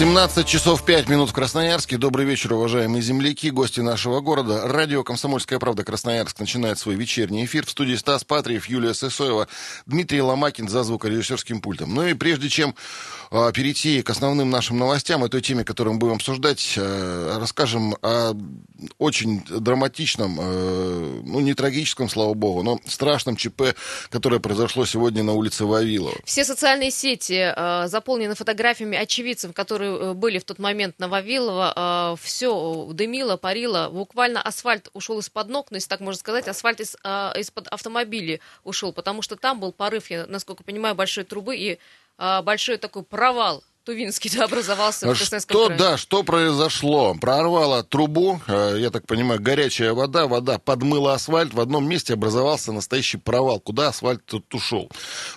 17 часов 5 минут в Красноярске. Добрый вечер, уважаемые земляки, гости нашего города. Радио «Комсомольская правда» Красноярск начинает свой вечерний эфир. В студии Стас Патриев, Юлия Сысоева, Дмитрий Ломакин за звукорежиссерским пультом. Ну и прежде чем э, перейти к основным нашим новостям, и той теме, которую мы будем обсуждать, э, расскажем о очень драматичном, э, ну не трагическом, слава богу, но страшном ЧП, которое произошло сегодня на улице Вавилова. Все социальные сети э, заполнены фотографиями очевидцев, которые э, были в тот момент на Вавилова. Э, все дымило, парило. Буквально асфальт ушел из-под ног, ну, если так можно сказать, асфальт из, э, из-под автомобиля ушел, потому что там был порыв, я, насколько понимаю, большой трубы и э, большой такой провал Тувинский да, образовался в Красноярском Что, крае. да, что произошло? Прорвало трубу, э, я так понимаю, горячая вода, вода подмыла асфальт, в одном месте образовался настоящий провал, куда асфальт тут ушел.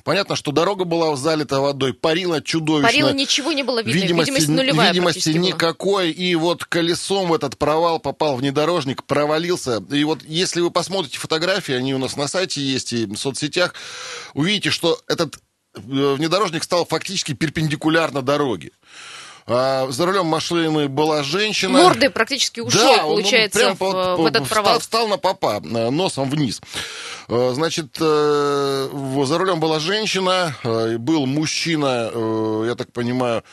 Понятно, что дорога была залита водой, парила чудовищно. Парила ничего не было видно, видимости, видимость нулевая видимости практически была. никакой, и вот колесом в этот провал попал внедорожник, провалился. И вот если вы посмотрите фотографии, они у нас на сайте есть и в соцсетях, увидите, что этот внедорожник стал фактически перпендикулярно дороге. А, за рулем машины была женщина. Мордой практически ушел, Да, он получается, прям в, по- в этот провал. встал на попа, э, носом вниз. Э, Значит, э, за рулем была женщина, э, был мужчина, э, я так понимаю,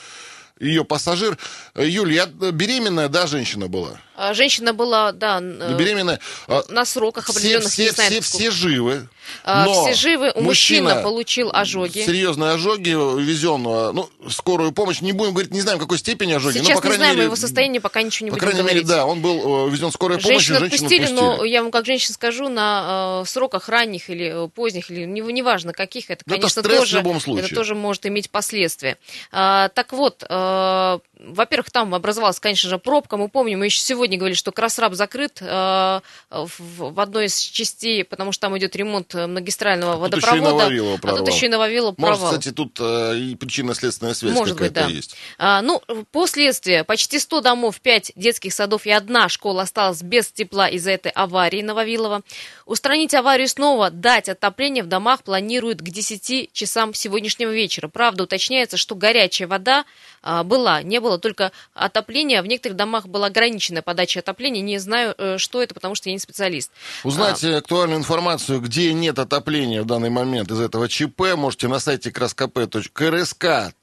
ее пассажир. Э, Юль, я э, беременная, да, женщина была? А, Женщина была, да, э, Беременная. А, на сроках Все, определенных, все, знаю, все, сколько. все живы. А, но все живы. У мужчина получил ожоги. Серьезные ожоги, везен, ну, скорую помощь. Не будем говорить, не знаем, в какой степени ожоги. но, Сейчас по не знаем мере, его состояние, пока ничего не По будем крайней говорить. мере, да, он был э, везен скорой помощи, Женщину женщину отпустили, отпустили. но я вам как женщина скажу, на э, сроках ранних или э, поздних, или не- неважно каких, это, Ну, это конечно, в тоже, любом случае. это тоже может иметь последствия. А, так вот, э, во-первых, там образовалась, конечно же, пробка. Мы помним, мы еще сегодня говорили, что Красраб закрыт э, в, в одной из частей, потому что там идет ремонт э, магистрального Тут еще и водопровода. Нававилова а тут еще и Нававилова Может, провал. кстати, тут э, и причинно-следственная связь Может быть, какая-то да. есть. А, ну, последствия. Почти 100 домов, 5 детских садов и одна школа осталась без тепла из-за этой аварии на Вавилова. Устранить аварию снова, дать отопление в домах планируют к 10 часам сегодняшнего вечера. Правда, уточняется, что горячая вода а, была, не было только отопления. В некоторых домах была ограниченная подача отопления. Не знаю, э, что это, потому что я не специалист. Узнать э, актуальную информацию, где нет отопления в данный момент из этого ЧП, можете на сайте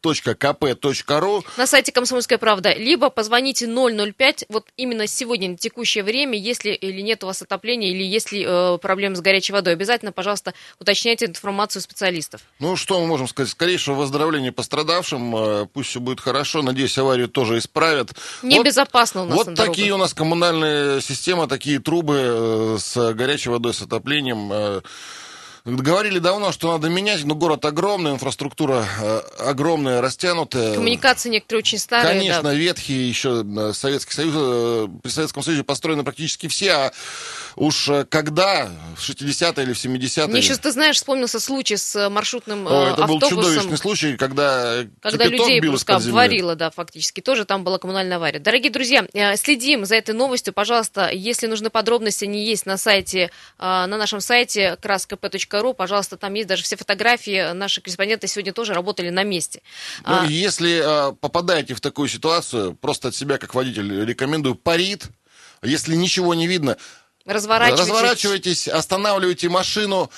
krsk.kp.ru. на сайте «Комсомольская правда», либо позвоните 005, вот именно сегодня, на текущее время, если или нет у вас отопления, или если э, проблемы с горячей водой. Обязательно, пожалуйста, уточняйте информацию специалистов. Ну, что мы можем сказать? Скорейшего выздоровления пострадавшим. э, Пусть все будет хорошо. Надеюсь, аварию тоже исправят. Вот- Небезопасно у нас Вот такие у нас коммунальные системы, такие трубы э, с горячей водой, с отоплением. э. Говорили давно, что надо менять, но город огромный, инфраструктура э, огромная, растянутая. Коммуникации некоторые очень старые. Конечно, да. ветхие еще Советский Союз, при Советском Союзе построены практически все, а уж э, когда, в 60-е или в 70-е... Мне сейчас, ты знаешь, вспомнился случай с э, маршрутным э, О, это был автобусом. чудовищный случай, когда, э, Когда людей бил просто обварило, да, фактически. Тоже там была коммунальная авария. Дорогие друзья, э, следим за этой новостью. Пожалуйста, если нужны подробности, они есть на сайте, э, на нашем сайте краскп.ру. Пожалуйста, там есть даже все фотографии. Наши корреспонденты сегодня тоже работали на месте. Ну, А, если э, попадаете в такую ситуацию, просто от себя как водитель рекомендую парит. Если ничего не видно, разворачивайтесь. разворачивайтесь, останавливайте машину,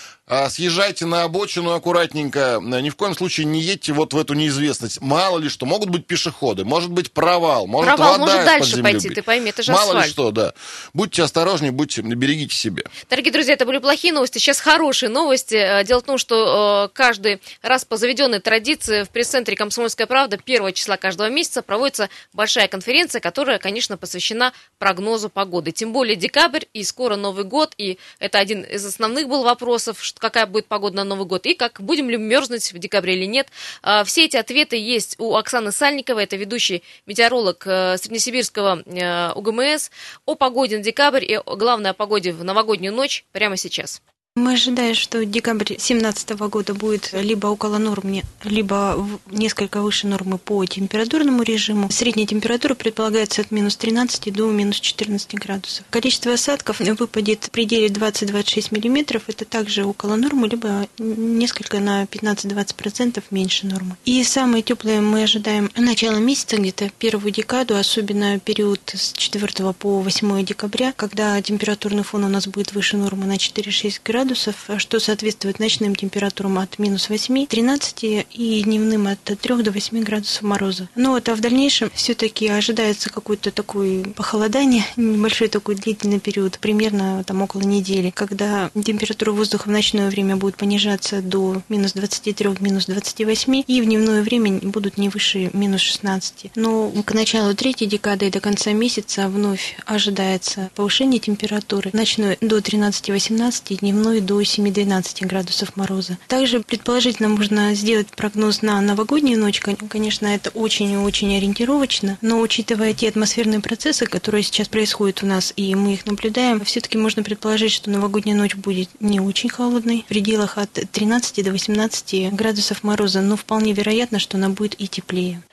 съезжайте на обочину аккуратненько. Э, Ни в коем случае не едьте вот в эту неизвестность. Мало ли что, могут быть пешеходы, может быть провал, может Провал вода может дальше земли пойти, ты пойми, это же Мало асфальт. ли что, да. Будьте осторожнее, будьте, берегите себя. Дорогие друзья, это были плохие новости. Сейчас хорошие новости. Э, Дело в том, что э, каждый раз по заведенной традиции в пресс-центре «Комсомольская правда» 1 числа каждого месяца проводится большая конференция, которая, конечно, посвящена прогнозу погоды. Тем более декабрь и скоро Новый год. И это один из основных был вопросов, что какая будет погода на Новый год. И как будем ли мерзнуть в декабре или нет. А, Все эти ответы есть у Оксаны Сальниковой. Это ведущий метеоролог э, Среднесибирского э, УГМС. О погоде на декабрь и, главное, о погоде в новогоднюю ночь прямо сейчас. Мы ожидаем, что декабрь 2017 года будет либо около нормы, либо несколько выше нормы по температурному режиму. Средняя температура предполагается от минус 13 до минус 14 градусов. Количество осадков выпадет в пределе 20-26 миллиметров. Это также около нормы, либо несколько на 15-20% меньше нормы. И самые теплые мы ожидаем начало месяца, где-то первую декаду, особенно период с 4 по 8 декабря, когда температурный фон у нас будет выше нормы на 4-6 градусов градусов, что соответствует ночным температурам от минус 8, 13 и дневным от 3 до 8 градусов мороза. Но а в дальнейшем все-таки ожидается какое-то такое похолодание, небольшой такой длительный период, примерно там около недели, когда температура воздуха в ночное время будет понижаться до минус 23, минус 28, и в дневное время будут не выше минус 16. Но к началу третьей декады и до конца месяца вновь ожидается повышение температуры ночной до 13-18, дневной вплоть до 7-12 градусов мороза. Также предположительно можно сделать прогноз на новогоднюю ночь. Конечно, это очень и очень ориентировочно, но учитывая те атмосферные процессы, которые сейчас происходят у нас, и мы их наблюдаем, все-таки можно предположить, что новогодняя ночь будет не очень холодной, в пределах от 13 до 18 градусов мороза, но вполне вероятно, что она будет и теплее.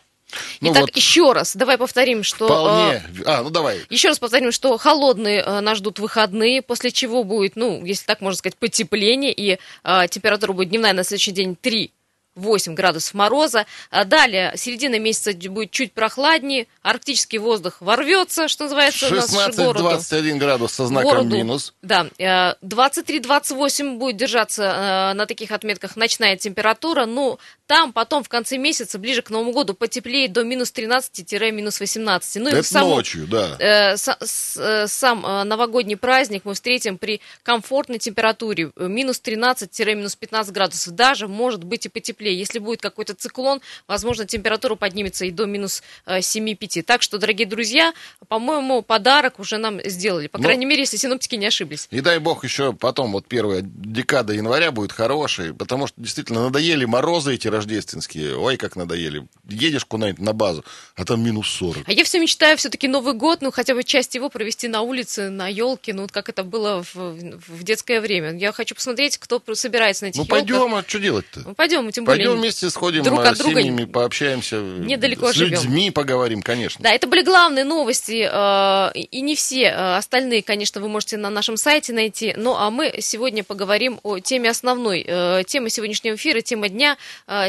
Ну Итак, вот. еще раз, давай повторим, что... Вполне. Э, а, ну давай. Еще раз повторим, что холодные э, нас ждут выходные, после чего будет, ну, если так можно сказать, потепление, и э, температура будет дневная на следующий день 3 8 градусов мороза. А далее, середина месяца будет чуть прохладнее, арктический воздух ворвется, что называется, 16-21 градус со знаком городу. минус. Да, 23-28 э, будет держаться э, на таких отметках ночная температура, ну, там потом в конце месяца, ближе к Новому году, потеплеет до минус 13-минус 18. Ну, Это саму, ночью, да. Э, с, с, э, сам новогодний праздник мы встретим при комфортной температуре, минус 13-минус 15 градусов. Даже, может быть, и потеплее теплее. Если будет какой-то циклон, возможно, температура поднимется и до минус 7-5. Э, так что, дорогие друзья, по-моему, подарок уже нам сделали. По Но... Ну, крайней мере, если синоптики не ошиблись. И дай бог еще потом, вот первая декада января будет хорошей, потому что действительно надоели морозы эти рождественские. Ой, как надоели. Едешь куда-нибудь на базу, а там минус 40. А я все мечтаю все-таки Новый год, ну, хотя бы часть его провести на улице, на елке, ну, вот как это было в, в детское время. Я хочу посмотреть, кто собирается на этих Ну, пойдем, а что делать-то? Ну, пойдем, тем более Пойдем вместе сходим друг от друга семьями, пообщаемся. Недалеко с живем. людьми поговорим, конечно. Да, это были главные новости, э, и не все э, остальные, конечно, вы можете на нашем сайте найти. Ну, а мы сегодня поговорим о теме основной. Э, тема сегодняшнего эфира, тема дня,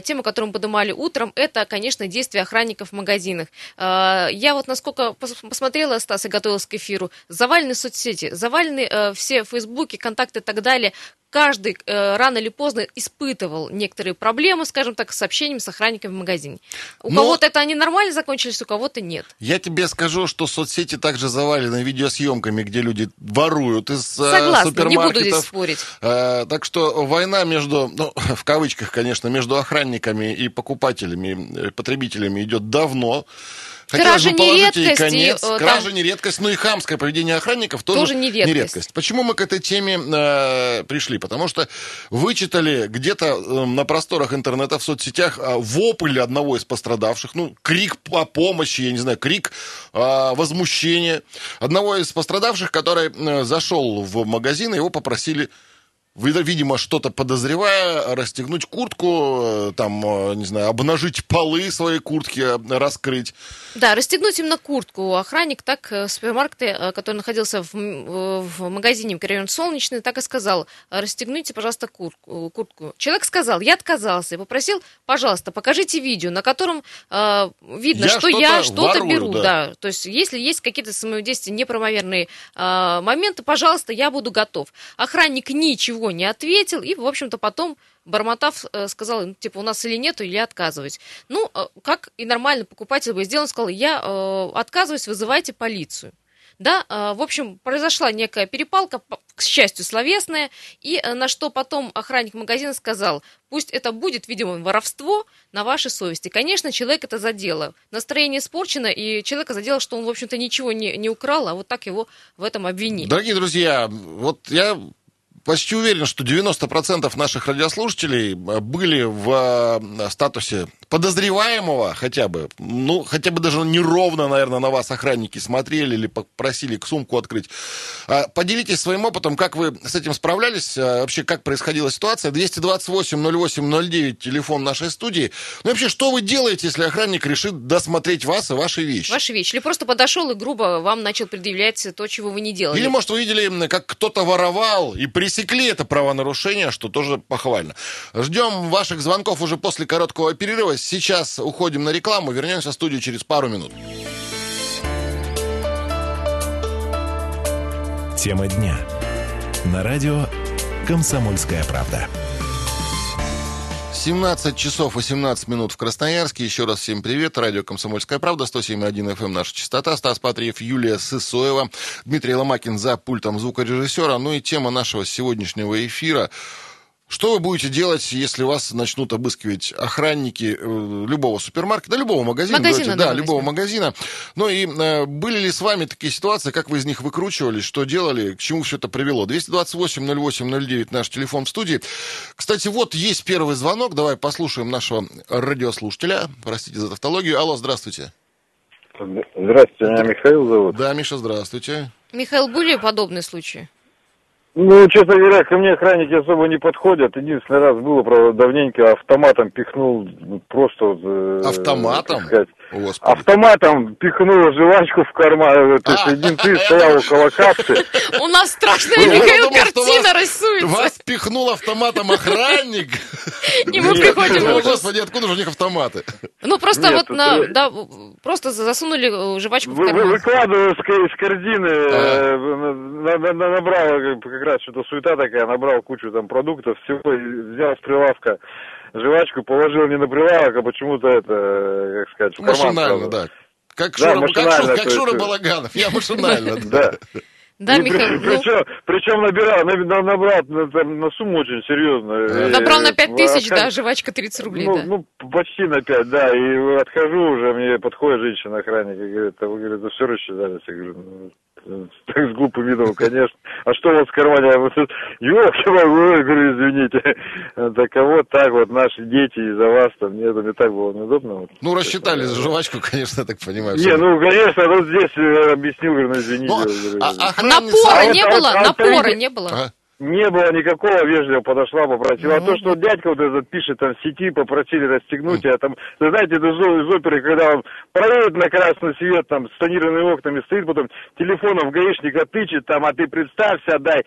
тема, которую мы поднимали утром, это, конечно, действия охранников в магазинах. Я вот насколько посмотрела, Стас, и готовилась к эфиру, завалены соцсети, завалены все фейсбуки, контакты и так далее каждый э, рано или поздно испытывал некоторые проблемы, скажем так, с общением с охранниками в магазине. У Но... кого-то это они нормально закончились, у кого-то нет. Я тебе скажу, что соцсети также завалены видеосъемками, где люди воруют из э, Согласна, супермаркетов. не буду здесь спорить. Э, так что война между, ну, в кавычках, конечно, между охранниками и покупателями, э, потребителями идет давно. Хотелось Кража не редкость. Конец. И, Кража там... не редкость, но и хамское поведение охранников тоже, тоже не, редкость. не редкость. Почему мы к этой теме э, пришли? Потому что вычитали где-то э, на просторах интернета, в соцсетях э, вопль одного из пострадавших, ну, крик о помощи, я не знаю, крик э, возмущения одного из пострадавших, который э, зашел в магазин, и его попросили видимо, что-то подозревая, расстегнуть куртку, э, там, э, не знаю, обнажить полы своей куртки, э, раскрыть. Да, расстегнуть именно куртку. Охранник так в супермаркете, который находился в, в магазине в район Солнечный, так и сказал, расстегните, пожалуйста, куртку. куртку. Человек сказал, я отказался и попросил, пожалуйста, покажите видео, на котором э, видно, я что я что-то беру. Да. да. То есть, если есть какие-то самодействия неправомерные э, моменты, пожалуйста, я буду готов. Охранник ничего ничего не ответил, и, в общем-то, потом, бормотав, э, сказал, типа, у нас или нету, или отказываюсь. Ну, э, как и нормальный покупатель бы сделал, сказал, я э, отказываюсь, вызывайте полицию. Да, в общем, произошла некая перепалка, к счастью, словесная, и на что потом охранник магазина сказал, пусть это будет, видимо, воровство на вашей совести. Конечно, человек это задело. Настроение испорчено, и человека задело, что он, в общем-то, ничего не, не украл, а вот так его в этом обвинили. Дорогие друзья, вот я почти уверен, что 90% наших радиослушателей были в статусе подозреваемого хотя бы, ну, хотя бы даже неровно, наверное, на вас охранники смотрели или попросили сумку открыть. А, поделитесь своим опытом, как вы с этим справлялись, а, вообще, как происходила ситуация. 228-08-09, телефон нашей студии. Ну, вообще, что вы делаете, если охранник решит досмотреть вас и ваши вещи? Ваши вещи. Или просто подошел и грубо вам начал предъявлять то, чего вы не делали. Или, может, вы видели, как кто-то воровал и пресекли это правонарушение, что тоже похвально. Ждем ваших звонков уже после короткого перерыва. Сейчас уходим на рекламу, вернемся в студию через пару минут. Тема дня. На радио «Комсомольская правда». 17 часов 18 минут в Красноярске. Еще раз всем привет. Радио «Комсомольская правда», 107.1 FM эм, наша частота. Стас Патриев, Юлия Сысоева, Дмитрий Ломакин за пультом звукорежиссера. Ну и тема нашего сегодняшнего эфира – что вы будете делать, если вас начнут обыскивать охранники э, любого супермаркета, любого магазина, магазина давайте, да, любого магазина. Ну и э, были ли с вами такие ситуации, как вы из них выкручивались, что делали, к чему все это привело? 228-08-09 наш телефон в студии. Кстати, вот есть первый звонок, давай послушаем нашего радиослушателя, простите за тавтологию. Алло, здравствуйте. Здравствуйте, меня Михаил зовут. Да, Миша, здравствуйте. Михаил, были подобные случаи? Ну, честно говоря, ко мне охранники особо не подходят. Единственный раз было, правда, давненько автоматом пихнул просто вот... Э, автоматом? Сказать, автоматом пихнул жвачку в карман. То есть один ты стоял около кассы. У нас страшная, Михаил, картина рисуется. Вас пихнул автоматом охранник? И мы приходим О, Господи, откуда же у них автоматы? Ну, просто вот на... Да, просто засунули э, жвачку в карман. Выкладываю из корзины, э, набрал как раз что-то суета такая, набрал кучу там продуктов, всего, взял с прилавка жвачку, положил не на прилавок, а почему-то это, как сказать, в карман. Машинально, да. Как, да, Шура, как, Шура, как Шура Балаганов, я машинально. Да. Да, Михаил. Причем, ну... причем набирал, набрал на, на сумму очень серьезную. Набрал на 5 тысяч, да, жвачка 30 рублей, ну, да. Ну, почти на 5, да. И отхожу уже, мне подходит женщина-охранник и говорит, а вы, говорит, ну все рассчитались. Я говорю, ну, так с глупым видом, конечно. А что у вас в кармане? Я говорю, говорю, извините. Так а вот так вот наши дети из-за вас там, мне это не так было неудобно. Ну, рассчитали за жвачку, конечно, так понимаю. Не, ну, конечно, вот здесь э, объяснил, говорю, ну, извините. Ну, а, а, напора не было, напора не было. Не было никакого вежливо подошла, попросила. А то, что дядька вот этот пишет там в сети, попросили расстегнуть, а там, вы знаете, это из оперы, когда он проедет на красный свет, там, с тонированными окнами стоит, потом телефоном гаишника тычет, там, а ты представься, дай,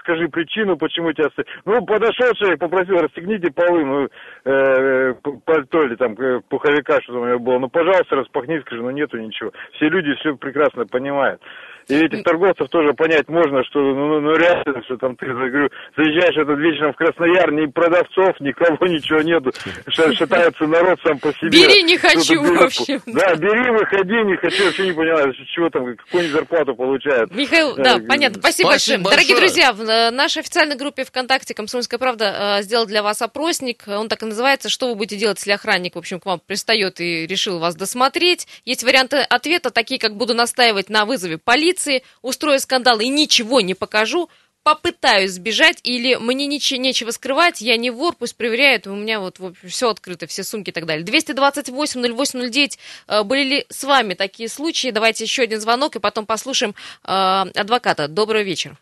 скажи причину, почему тебя... Ну, подошел человек, попросил, расстегните полы, ну, э, пальто или там пуховика, что у меня было, ну, пожалуйста, распахни, скажи, ну, нету ничего. Все люди все прекрасно понимают. И этих торговцев тоже понять можно, что ну, ну, ну реально, что там ты говорю, заезжаешь этот вечером в Краснояр, ни продавцов, никого, ничего нету. Шатается народ сам по себе. Бери, не хочу, в общем. Да, бери, выходи, не хочу, вообще не понимаю, чего там, какую-нибудь зарплату получает. Михаил, да, да понятно, спасибо, спасибо большое. большое. Дорогие друзья, в э, нашей официальной группе ВКонтакте «Комсомольская правда» э, сделал для вас опросник, он так и называется «Что вы будете делать, если охранник, в общем, к вам пристает и решил вас досмотреть?» Есть варианты ответа, такие как «Буду настаивать на вызове полиции», полиции, устрою скандал и ничего не покажу, попытаюсь сбежать или мне ничего, нечего скрывать, я не вор, пусть проверяют, у меня вот, вот все открыто, все сумки и так далее. 228-08-09, э, были ли с вами такие случаи? Давайте еще один звонок и потом послушаем э, адвоката. Добрый вечер.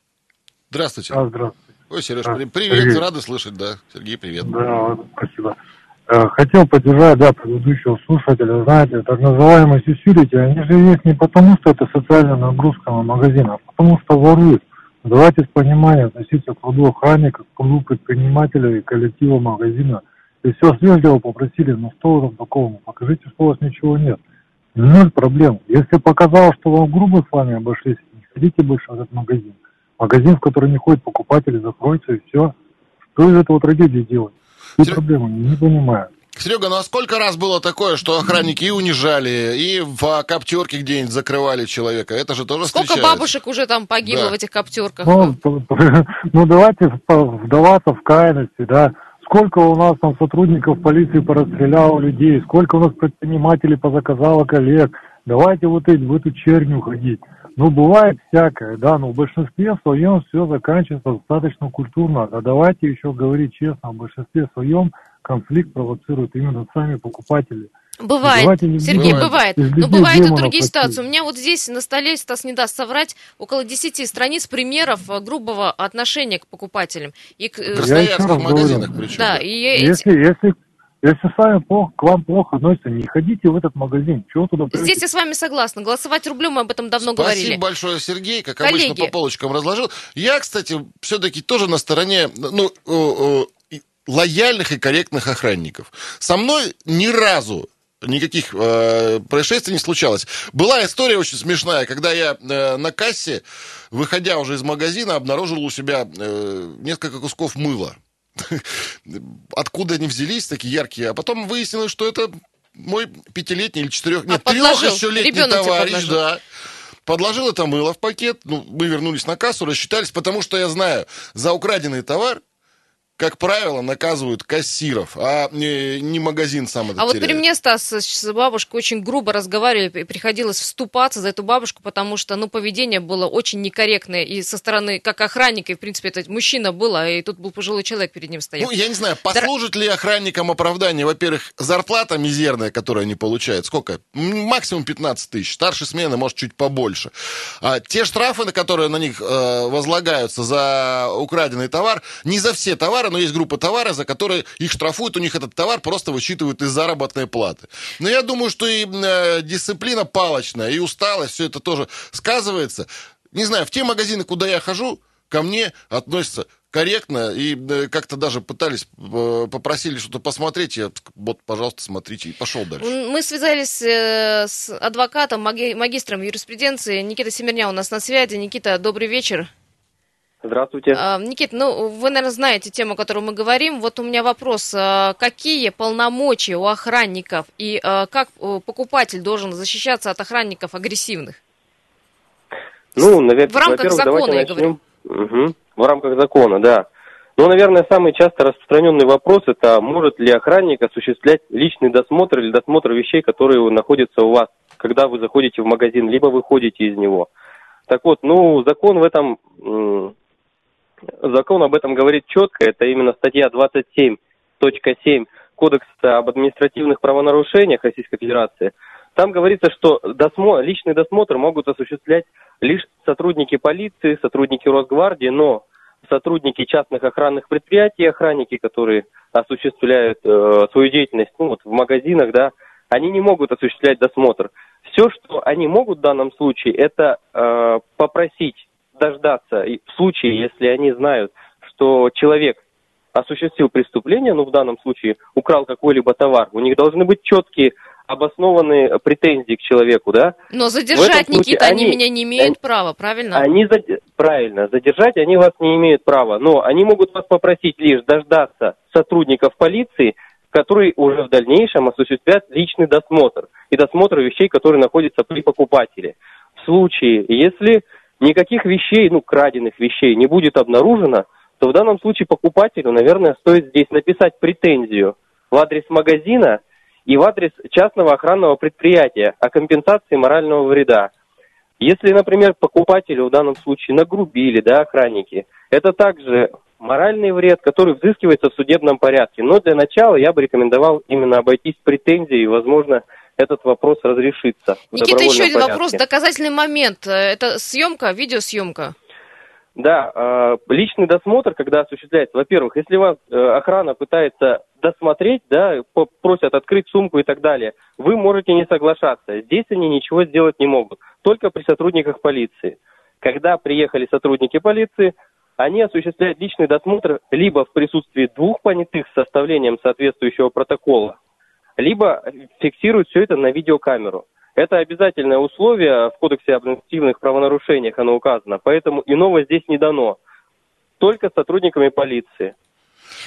Здравствуйте. А, здравствуйте. Ой, Сереж, привет, привет, рады слышать, да. Сергей, привет. Да, спасибо. Э, хотел поддержать, да, предыдущего слушателя, знаете, так называемые security, они же есть не потому, что это социальная нагрузка на магазин, а потому что воруют. Давайте с пониманием относиться к труду охранника, к труду предпринимателя и коллектива магазина. И все вежливо попросили, ну что вы там такого, покажите, что у вас ничего нет. Ноль проблем. Если показал, что вам грубо с вами обошлись, не ходите больше в этот магазин. Магазин, в который не ходят покупатели, закройте и все. Что из этого трагедии делать? И Сер... проблема, не понимаю. Серега, ну а сколько раз было такое, что охранники и унижали, и в коптерке где-нибудь закрывали человека? Это же тоже Сколько встречается. бабушек уже там погибло да. в этих коптерках? Ну, ну, давайте вдаваться в крайности, да. Сколько у нас там сотрудников полиции порасстреляло людей, сколько у нас предпринимателей позаказало коллег. Давайте вот эти, в эту черню ходить. Ну, бывает всякое, да, но в большинстве своем все заканчивается достаточно культурно. А давайте еще говорить честно, в большинстве своем конфликт провоцируют именно сами покупатели. Бывает, Давайте не Сергей, бывает. бывает. Из Но бывают и другие почти. ситуации. У меня вот здесь на столе, Стас не даст соврать, около 10 страниц примеров э, грубого отношения к покупателям. И к, э, В красноярских раз магазинах причем. да, и эти- Если, если, если сами плохо, к вам плохо относятся, не ходите в этот магазин. Чего туда придете? Здесь я с вами согласна. Голосовать рублем мы об этом давно Спасибо говорили. большое, Сергей, как Коллеги. обычно по полочкам разложил. Я, кстати, все-таки тоже на стороне ну, э, э, лояльных и корректных охранников. Со мной ни разу никаких э, происшествий не случалось. Была история очень смешная, когда я э, на кассе, выходя уже из магазина, обнаружил у себя э, несколько кусков мыла. Откуда они взялись, такие яркие. А потом выяснилось, что это мой пятилетний или четырех... А, Нет, трех еще летний товарищ, подложил. да. Подложил это мыло в пакет. Ну, мы вернулись на кассу, рассчитались, потому что я знаю, за украденный товар, как правило, наказывают кассиров, а не, не магазин сам это А вот при теряет. мне, Стас, с бабушкой очень грубо разговаривали, приходилось вступаться за эту бабушку, потому что, ну, поведение было очень некорректное и со стороны, как охранника, и, в принципе, это мужчина был, а и тут был пожилой человек перед ним стоял. Ну, я не знаю, послужит ли охранникам оправдание, во-первых, зарплата мизерная, которую они получают, сколько? Максимум 15 тысяч, старшей смены, может, чуть побольше. А те штрафы, которые на них э, возлагаются за украденный товар, не за все товары, но есть группа товара, за которые их штрафуют, у них этот товар просто высчитывают из заработной платы. Но я думаю, что и э, дисциплина палочная, и усталость, все это тоже сказывается. Не знаю, в те магазины, куда я хожу, ко мне относятся корректно и э, как-то даже пытались, э, попросили что-то посмотреть, я вот, пожалуйста, смотрите, и пошел дальше. Мы связались с адвокатом, маги- магистром юриспруденции. Никита Семерня у нас на связи. Никита, добрый вечер. Здравствуйте. А, Никит, ну, вы, наверное, знаете тему, о которой мы говорим. Вот у меня вопрос. а, Какие полномочия у охранников и а, как э, покупатель должен защищаться от охранников агрессивных? Ну, навер- в рамках закона, я начнем. Мгм. В рамках закона, да. Ну, наверное, самый часто распространенный вопрос это может ли охранник осуществлять личный досмотр или досмотр вещей, которые находятся у вас, когда вы заходите в магазин, либо выходите из него. Так вот, ну, закон в этом, закон об этом говорит четко, это именно статья 27.7 Кодекса об административных правонарушениях Российской Федерации. Там говорится, что досмо- личный досмотр могут осуществлять лишь сотрудники полиции, сотрудники Росгвардии, но сотрудники частных охранных предприятий, охранники, которые осуществляют э, свою деятельность ну, вот в магазинах, да, они не могут осуществлять досмотр. Все, что они могут в данном случае, это э, попросить дождаться, и в случае, если они знают, что человек осуществил преступление, ну в данном случае украл какой-либо товар, у них должны быть четкие обоснованные претензии к человеку, да, Но задержать, случае Никита, они, они- меня не имеют они- права, правильно? они заде- правильно задержать они вас не имеют права, но они могут вас попросить лишь дождаться сотрудников полиции, которые уже в дальнейшем осуществят личный досмотр и досмотр вещей, которые находятся при покупателе. В случае, если никаких вещей, ну краденных вещей не будет обнаружено, то в данном случае покупателю, наверное, стоит здесь написать претензию в адрес магазина и в адрес частного охранного предприятия о компенсации морального вреда. Если, например, покупателю в данном случае нагрубили, да, охранники, это также моральный вред, который взыскивается в судебном порядке. Но для начала я бы рекомендовал именно обойтись претензией, возможно, этот вопрос разрешится. Никита, еще один порядке. вопрос. Доказательный момент. Э, Это съемка, видеосъемка. Да, э, личный досмотр, когда осуществляется, во-первых, если вас э, охрана пытается досмотреть, да, просят открыть сумку и так далее, вы можете не соглашаться. Здесь они ничего сделать не могут, только при сотрудниках полиции. Когда приехали сотрудники полиции, они осуществляют личный досмотр либо в присутствии двух понятых с составлением соответствующего протокола, либо фиксируют все это на видеокамеру. Это обязательное условие в Кодексе об административных правонарушениях, оно указано, поэтому иного здесь не дано. Только сотрудниками полиции.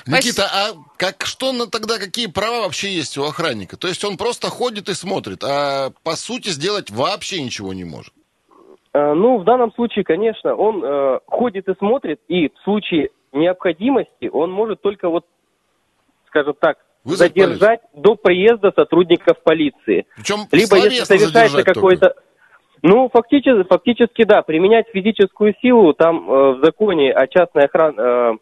Никита, а как, что на тогда, какие права вообще есть у охранника? То есть он просто ходит и смотрит, а по сути сделать вообще ничего не может. Э, Ну, в данном случае, конечно, он э, ходит и смотрит, и в случае необходимости он может только вот, скажем так, Вызвать задержать до приезда сотрудников полиции. Причем Либо если совершается какое-то... Ну, фактически, фактически да, применять физическую силу там э, в законе о частной охране, э,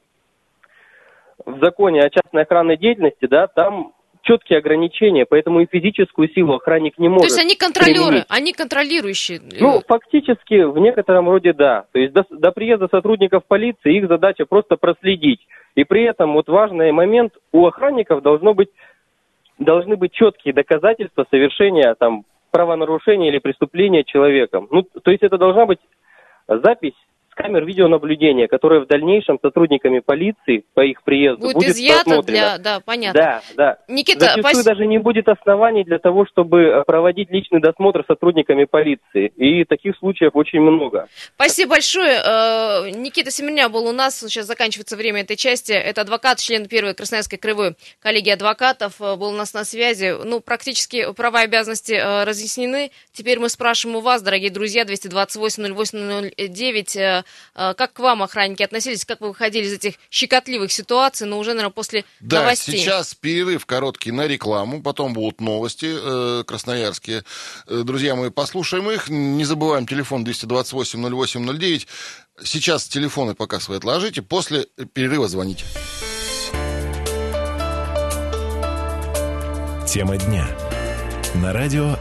в законе о частной охранной деятельности, да, там четкие ограничения, поэтому и физическую силу охранник не может. То есть они контролеры, применить. они контролирующие. Ну, фактически, в некотором роде да. То есть до, до приезда сотрудников полиции их задача просто проследить. И при этом вот важный момент, у охранников должно быть, должны быть четкие доказательства совершения там правонарушения или преступления человеком. Ну, то есть это должна быть запись камер видеонаблюдения, которая в дальнейшем сотрудниками полиции по их приезду Будет, будет, изъято для... Да, понятно. Да, да. Никита, Зачастую спасибо. даже не будет оснований для того, чтобы э, проводить личный досмотр сотрудниками полиции. И таких случаев очень много. Спасибо большое. Э, Никита Семеня был у нас. Сейчас заканчивается время этой части. Это адвокат, член первой Красноярской краевой коллегии адвокатов. э, Был у нас на связи. Ну, практически права и обязанности разъяснены. Теперь мы спрашиваем у вас, дорогие друзья, 228-08-09, э, э, как к вам охранники относились, как вы выходили из этих щекотливых ситуаций, но уже, наверное, после Да, новостей. сейчас перерыв короткий на рекламу, потом будут новости э, красноярские. Э, друзья мои, послушаем их. Не забываем телефон 228-08-09. Сейчас телефоны пока свои отложите, после перерыва звоните. Тема дня. На радио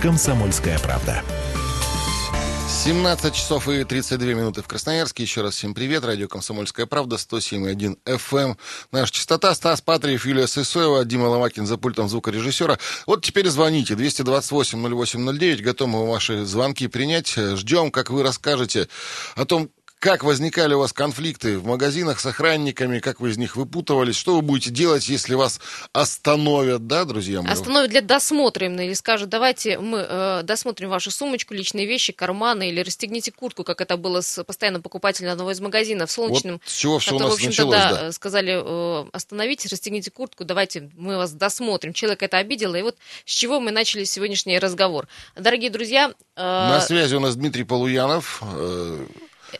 «Комсомольская правда». 17 часов и 32 минуты в Красноярске. Еще раз всем привет. Радио «Комсомольская правда», 107.1 FM. Наша частота. Стас Патриев, Юлия Сысоева, Дима Ломакин за пультом звукорежиссера. Вот теперь звоните. 228-08-09. Готовы ваши звонки принять. Ждем, как вы расскажете о том, как возникали у вас конфликты в магазинах с охранниками, как вы из них выпутывались, что вы будете делать, если вас остановят, да, друзья мои? Остановят для досмотра именно или скажут, давайте мы э, досмотрим вашу сумочку, личные вещи, карманы или расстегните куртку, как это было с постоянным покупателем одного из магазинов в Солнечном. Вот с чего все у который, нас в общем-то, началось, да, да. сказали, э, остановитесь, расстегните куртку, давайте мы вас досмотрим. Человек это обидел, и вот с чего мы начали сегодняшний разговор. Дорогие друзья, э, На связи у нас Дмитрий Полуянов, э,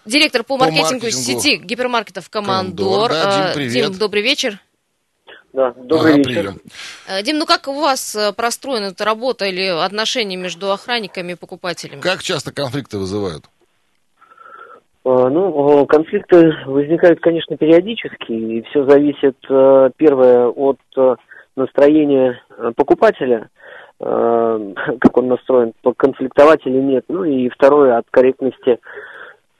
директор по, по маркетингу, маркетингу сети гипермаркетов Командор. «Командор». Да, Дим, Э, привет. Дим, добрый вечер. Да, добрый ага, вечер. прием. Э, Дим, ну как у вас э, простроена эта работа или отношения между охранниками и покупателями? Как часто конфликты вызывают? А, Ну, э, конфликты возникают, конечно, периодически, и все зависит, э, первое, от э, настроения э, покупателя, э, как он настроен, конфликтовать или нет, ну и второе, от корректности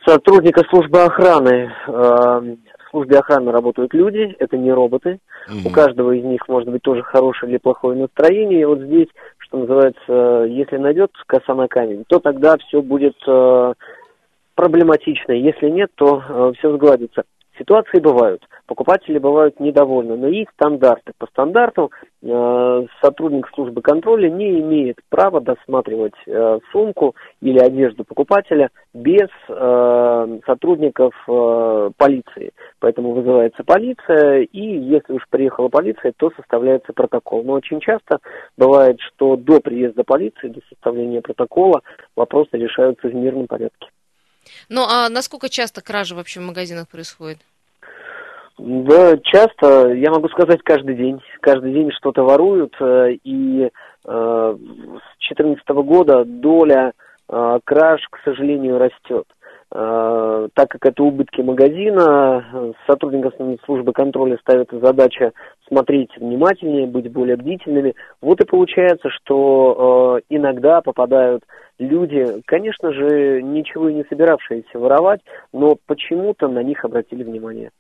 сотрудника службы охраны. Э, В службе охраны работают люди, это не роботы, у Мгм. каждого из них может быть тоже хорошее или плохое настроение. И вот здесь, что называется, если найдет коса на камень, то тогда все будет э, проблематично. Если нет, то все сгладится. Ситуации бывают. Покупатели бывают недовольны, но есть стандарты. По стандарту э, сотрудник службы контроля не имеет права досматривать э, сумку или одежду покупателя без э, сотрудников э, полиции. Поэтому вызывается полиция, и если уж приехала полиция, то составляется протокол. Но очень часто бывает, что до приезда полиции, до составления протокола вопросы решаются в мирном порядке. Ну а насколько часто кражи вообще в магазинах происходит? Да, часто, я могу сказать, каждый день. Каждый день что-то воруют, э, и э, с 2014 года доля э, краж, к сожалению, растет. Э, так как это убытки магазина, э, сотрудникам службы контроля ставится задача смотреть внимательнее, быть более бдительными. Вот и получается, что э, иногда попадают люди, конечно же, ничего и не собиравшиеся воровать, но почему-то на них обратили внимание.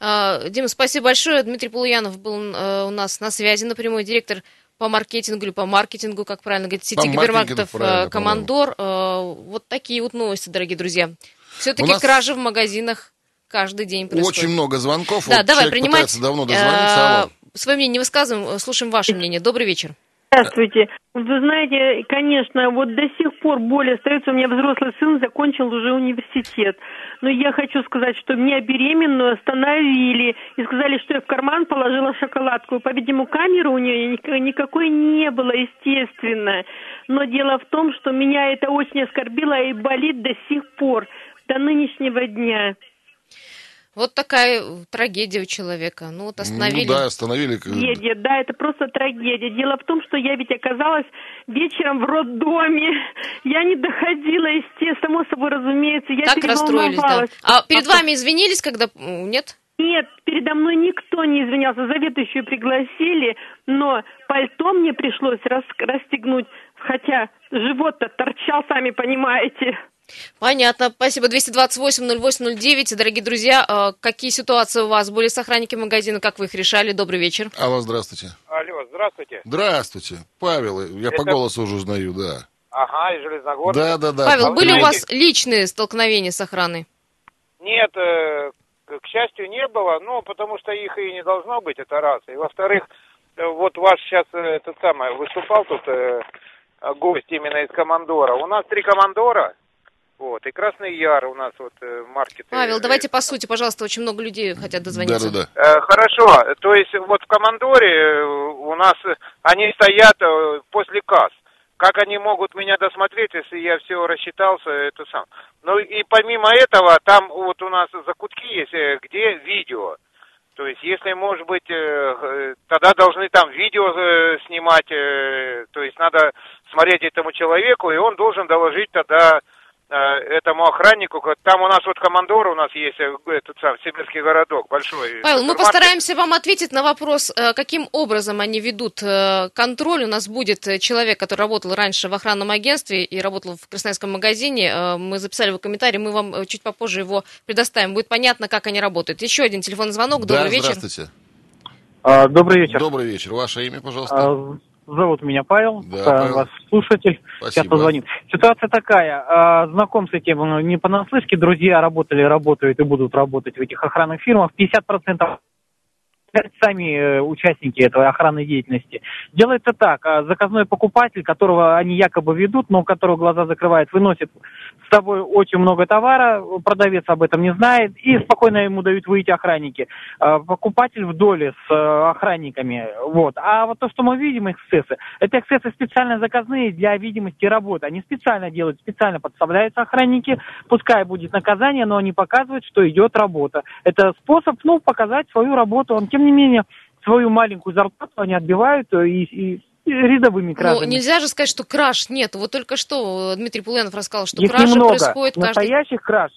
А, Дима, спасибо большое. Дмитрий Полуянов был э, у нас на связи напрямую, директор по маркетингу или по маркетингу, как правильно говорить, сети По гипермаркетов э, «Командор». Э, Вот такие вот новости, дорогие друзья. Все-таки нас- кражи в магазинах каждый день происходят. Очень много звонков. Да, Вот давай принимать. давно дозвониться. Алло. э, Свое мнение не высказываем, слушаем ваше мнение. Добрый вечер. Здравствуйте. Вы знаете, конечно, вот до сих пор боль остается. У меня взрослый сын закончил уже университет. Но я хочу сказать, что меня беременную остановили и сказали, что я в карман положила шоколадку. По-видимому, камеры у нее ник- никакой не было, естественно. Но дело в том, что меня это очень оскорбило и болит до сих пор, до нынешнего дня. Вот такая трагедия у человека. Ну вот остановили. Ну да, остановили. Трагедия, да, это просто трагедия. Дело в том, что я ведь оказалась вечером в роддоме. Я не доходила, естественно, само собой разумеется. Я так расстроились, да. А перед вами извинились, когда... Нет? Нет, передо мной никто не извинялся. Заведующую пригласили, но пальто мне пришлось рас расстегнуть, хотя живот-то торчал, сами понимаете. Понятно. Спасибо. 228-08-09. Дорогие друзья, э, какие ситуации у вас были с охранниками магазина? Как вы их решали? Добрый вечер. Алло, здравствуйте. Алло, здравствуйте. Здравствуйте. Павел, я Это... по голосу уже узнаю, да. Ага, из Железногорска. Да, да, да. Павел, а были у вас личные столкновения с охраной? Нет, э, к счастью, не было, ну, потому что их и не должно быть, это раз. И во-вторых, э, вот ваш сейчас этот самый выступал тут гость именно из командора. У нас три командора, вот, и Красный Яр у нас вот э, маркет. Павел, давайте по сути, пожалуйста, очень много людей хотят дозвониться. Да, да, да. Э, хорошо, то есть вот в Командоре э, у нас, они стоят после касс. Как они могут меня досмотреть, если я все рассчитался, это сам. Ну и помимо этого, там вот у нас закутки есть, где видео. То есть, если, может быть, тогда должны там видео снимать, то есть надо смотреть этому человеку, и он должен доложить тогда Э, этому охраннику, там у нас вот командор у нас есть, э, этот сам, сибирский городок большой. Павел, мы постараемся вам ответить на вопрос, э, каким образом они ведут контроль. У нас будет человек, который работал раньше в охранном агентстве и работал в красноярском магазине. Мы записали его комментарий, мы вам чуть попозже его предоставим. Будет понятно, как они работают. Еще один телефонный звонок. Добрый да, вечер. здравствуйте. А, добрый вечер. Добрый вечер. Ваше имя, пожалуйста. Зовут меня Павел, да, Павел. вас слушатель. Спасибо. Сейчас позвонит. Ситуация такая, а, знаком с этим ну, не понаслышке, друзья работали, работают и будут работать в этих охранных фирмах. 50% сами э, участники этой охранной деятельности. Делается так, а заказной покупатель, которого они якобы ведут, но у которого глаза закрывают, выносит с собой очень много товара, продавец об этом не знает, и спокойно ему дают выйти охранники. А, покупатель в доле с э, охранниками. Вот. А вот то, что мы видим, эксцессы, это эксцессы специально заказные для видимости работы. Они специально делают, специально подставляются охранники, пускай будет наказание, но они показывают, что идет работа. Это способ, ну, показать свою работу. Он, тем не менее, свою маленькую зарплату они отбивают э, и, и рядовыми кражами. Ну, нельзя же сказать, что краж нет. Вот только что Дмитрий Пуленов рассказал, что Их кражи немного. происходят каждый... Настоящих краж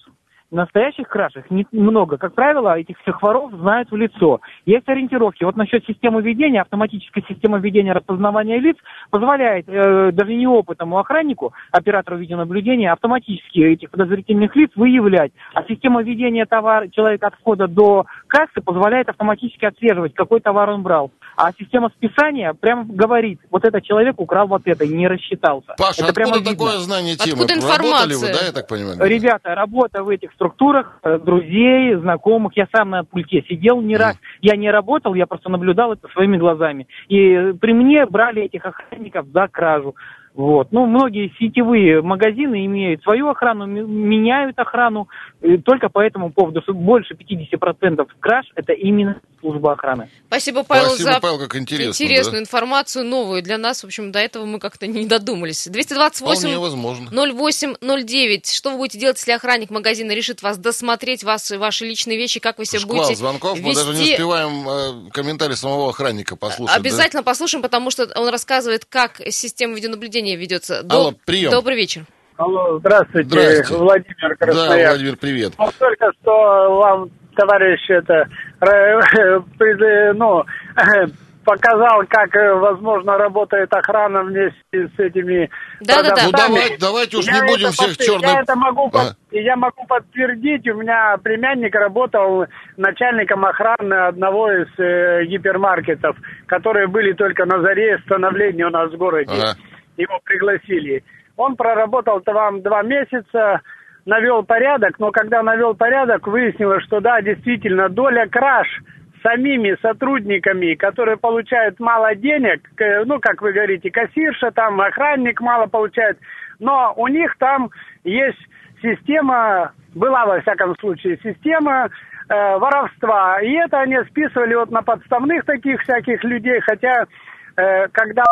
настоящих краж их немного. Как правило, этих всех воров знают в лицо. Есть ориентировки. Вот насчет системы ведения, автоматическая система ведения распознавания лиц позволяет э, даже неопытному охраннику, оператору видеонаблюдения, автоматически этих подозрительных лиц выявлять. А система ведения товара человека от входа до кассы позволяет автоматически отслеживать, какой товар он брал. А система списания прямо говорит, вот этот человек украл вот это и не рассчитался. Паша, это откуда прямо такое видно. знание темы? Откуда информация? Работали вы, да, я так понимаю? Ребята, работа в этих структурах, э, друзей, знакомых. Я сам на пульте сидел не раз. Я не работал, я просто наблюдал это своими глазами. И при мне брали этих охранников за кражу. Вот. Ну, многие сетевые магазины имеют свою охрану, меняют охрану. И только по этому поводу больше 50% краж – это именно служба охраны. Спасибо, Павел, Спасибо, за Павел, как интересно, интересную да? информацию, новую для нас. В общем, до этого мы как-то не додумались. 228 возможно. 0809. Что вы будете делать, если охранник магазина решит вас досмотреть, вас, ваши личные вещи, как вы себя Шквал будете звонков, вести? мы даже не успеваем э, комментарий самого охранника послушать. Обязательно да? послушаем, потому что он рассказывает, как система видеонаблюдения ведется. Алло, прием. Добрый вечер. Алло, здравствуйте, Здравствуйте. Владимир Красноярск. Да, Владимир, привет. Вот только что вам, товарищ, это, ну, показал, как, э, возможно, работает охрана вместе с этими да, да, да. Ну, давайте, давайте уж я не будем всех под... черных... Я это могу, ага. под... я могу подтвердить. У меня племянник работал начальником охраны одного из э, гипермаркетов, которые были только на заре становления у нас в городе. Ага. Его пригласили. Он проработал там два месяца, навел порядок, но когда навел порядок, выяснилось, что да, действительно, доля краж самими сотрудниками, которые получают мало денег, ну, как вы говорите, кассирша, там, охранник мало получает, но у них там есть система, была во всяком случае система э, воровства, и это они списывали вот на подставных таких всяких людей, хотя когда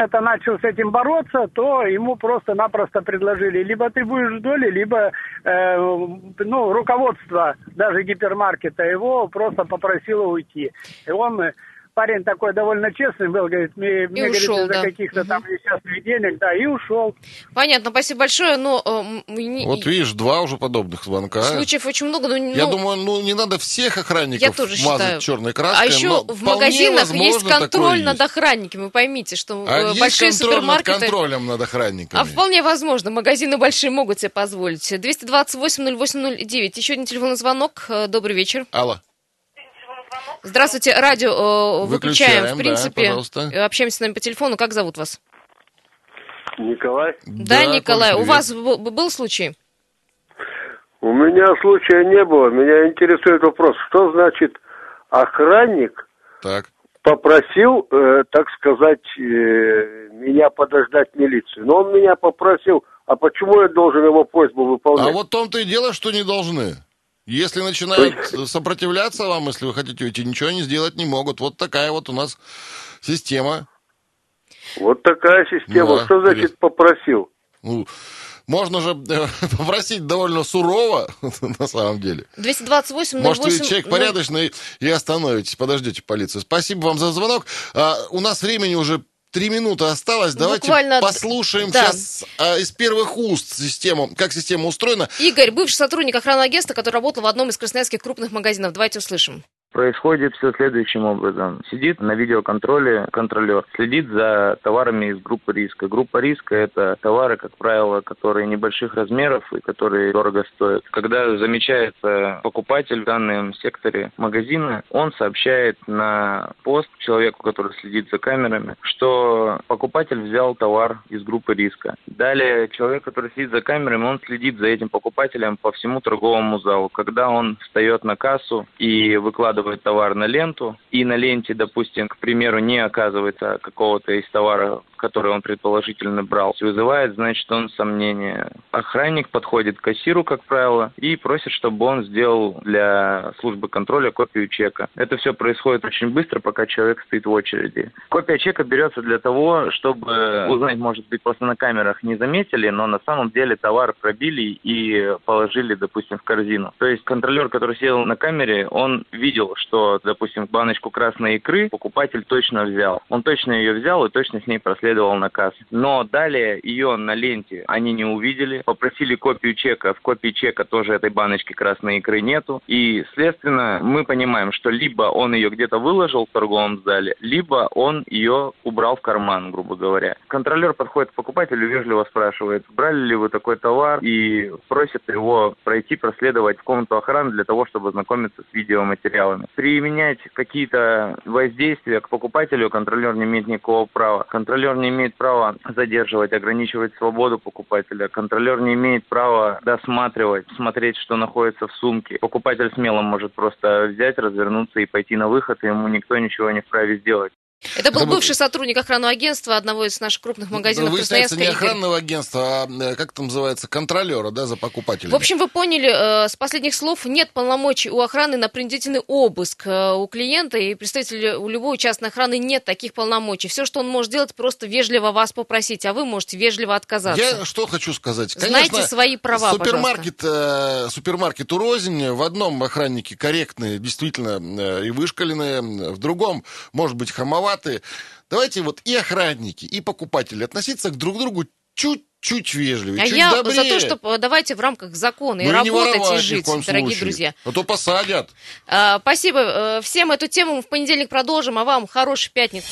это начал с этим бороться, то ему просто-напросто предложили, либо ты будешь в доле, либо э, ну, руководство даже гипермаркета его просто попросило уйти. И он э, парень такой довольно честный был, говорит, мне, мне ушел, говорит, из-за да. каких-то там несчастных денег, да, и ушел. Понятно, спасибо большое, но э, не- Вот видишь, два уже подобных звонка. случаев очень много, но Я ну, думаю, ну не надо всех охранников Я тоже считаю. мазать черной краской. А еще в магазинах есть контроль над есть. охранниками. Вы поймите, что А э, есть большие контроль супермаркеты... над контролем над охранниками. А вполне возможно, магазины большие могут себе позволить. 228-08-09. Еще один телефонный звонок. Э, Добрый вечер. Алло. Здравствуйте, радио э, выключаем. Выключаем, В принципе, да, пожалуйста. общаемся с нами по телефону. Как зовут вас? Николай? Да, Николай. Коль, У вас был случай? У меня случая не было. Меня интересует вопрос, что значит охранник Так. попросил, э, так сказать, э, меня подождать милицию. Но он меня попросил, а почему я должен его просьбу выполнять? А вот в том-то и дело, что не должны. Если начинают сопротивляться вам, если вы хотите уйти, ничего они сделать не могут. Вот такая вот у нас система. Вот такая система. Да, что значит попросил? Ну, можно же э, попросить довольно сурово, на самом деле. 228 Может, вы 08 человек порядочный и остановитесь, подождете полицию. Спасибо вам за звонок. А, у нас времени уже три минуты осталось. Давайте Буквально, послушаем да. сейчас а, из первых уст систему, как система устроена. Игорь, бывший сотрудник охранного агентства, который работал в одном из красноярских крупных магазинов. Давайте услышим. Происходит все следующим образом. Сидит на видеоконтроле контролер, следит за товарами из группы риска. Группа риска – это товары, как правило, которые небольших размеров и которые дорого стоят. Когда замечается покупатель в данном секторе магазина, он сообщает на пост человеку, который следит за камерами, что покупатель взял товар из группы риска. Далее человек, который следит за камерами, он следит за этим покупателем по всему торговому залу. Когда он встает на кассу и выкладывает товар на ленту, и на ленте, допустим, к примеру, не оказывается какого-то из товаров, который он предположительно брал, вызывает, значит, он сомнение. Охранник подходит к кассиру, как правило, и просит, чтобы он сделал для службы контроля копию чека. Это все происходит очень быстро, пока человек стоит в очереди. Копия чека берется для того, чтобы узнать, может быть, просто на камерах не заметили, но на самом деле товар пробили и положили, допустим, в корзину. То есть контролер, который сидел на камере, он видел, что, допустим, баночку красной икры покупатель точно взял. Он точно ее взял и точно с ней проследовал на кассу. Но далее ее на ленте они не увидели, попросили копию чека. В копии чека тоже этой баночки красной икры нету. И, следственно, мы понимаем, что либо он ее где-то выложил в торговом зале, либо он ее убрал в карман, грубо говоря. Контролер подходит к покупателю, вежливо спрашивает, брали ли вы такой товар, и просит его пройти, проследовать в комнату охраны для того, чтобы ознакомиться с видеоматериалами. Применять какие-то воздействия к покупателю контролер не имеет никакого права. Контролер не имеет права задерживать, ограничивать свободу покупателя. Контролер не имеет права досматривать, смотреть, что находится в сумке. Покупатель смело может просто взять, развернуться и пойти на выход, и ему никто ничего не вправе сделать. Это был Это был- бывший сотрудник охранного агентства одного из наших крупных магазинов Ну, Выясняется, не Красноярска. Игорь. охранного агентства, а э, как там называется, контролера, да, за покупателями. В общем, вы поняли, э, с последних слов нет полномочий у охраны на принудительный обыск э, у клиента, и представителя у любой частной охраны нет таких полномочий. Все, что он может делать, просто вежливо вас попросить, а вы можете вежливо отказаться. Я что хочу сказать. Знайте свои права, супермаркет, э, супермаркет «Урознь». В одном охранники корректные, действительно, э, и вышкаленные, в другом, может быть, хамоватые. Давайте вот и охранники, и покупатели относиться к друг другу чуть-чуть вежливее, А чуть я добрее. за то, что давайте в рамках закона и Ну не работать, и жить, дорогие случае. друзья. А то посадят. А, Спасибо э, всем. Эту тему мы в понедельник продолжим, а вам хорошей пятницы.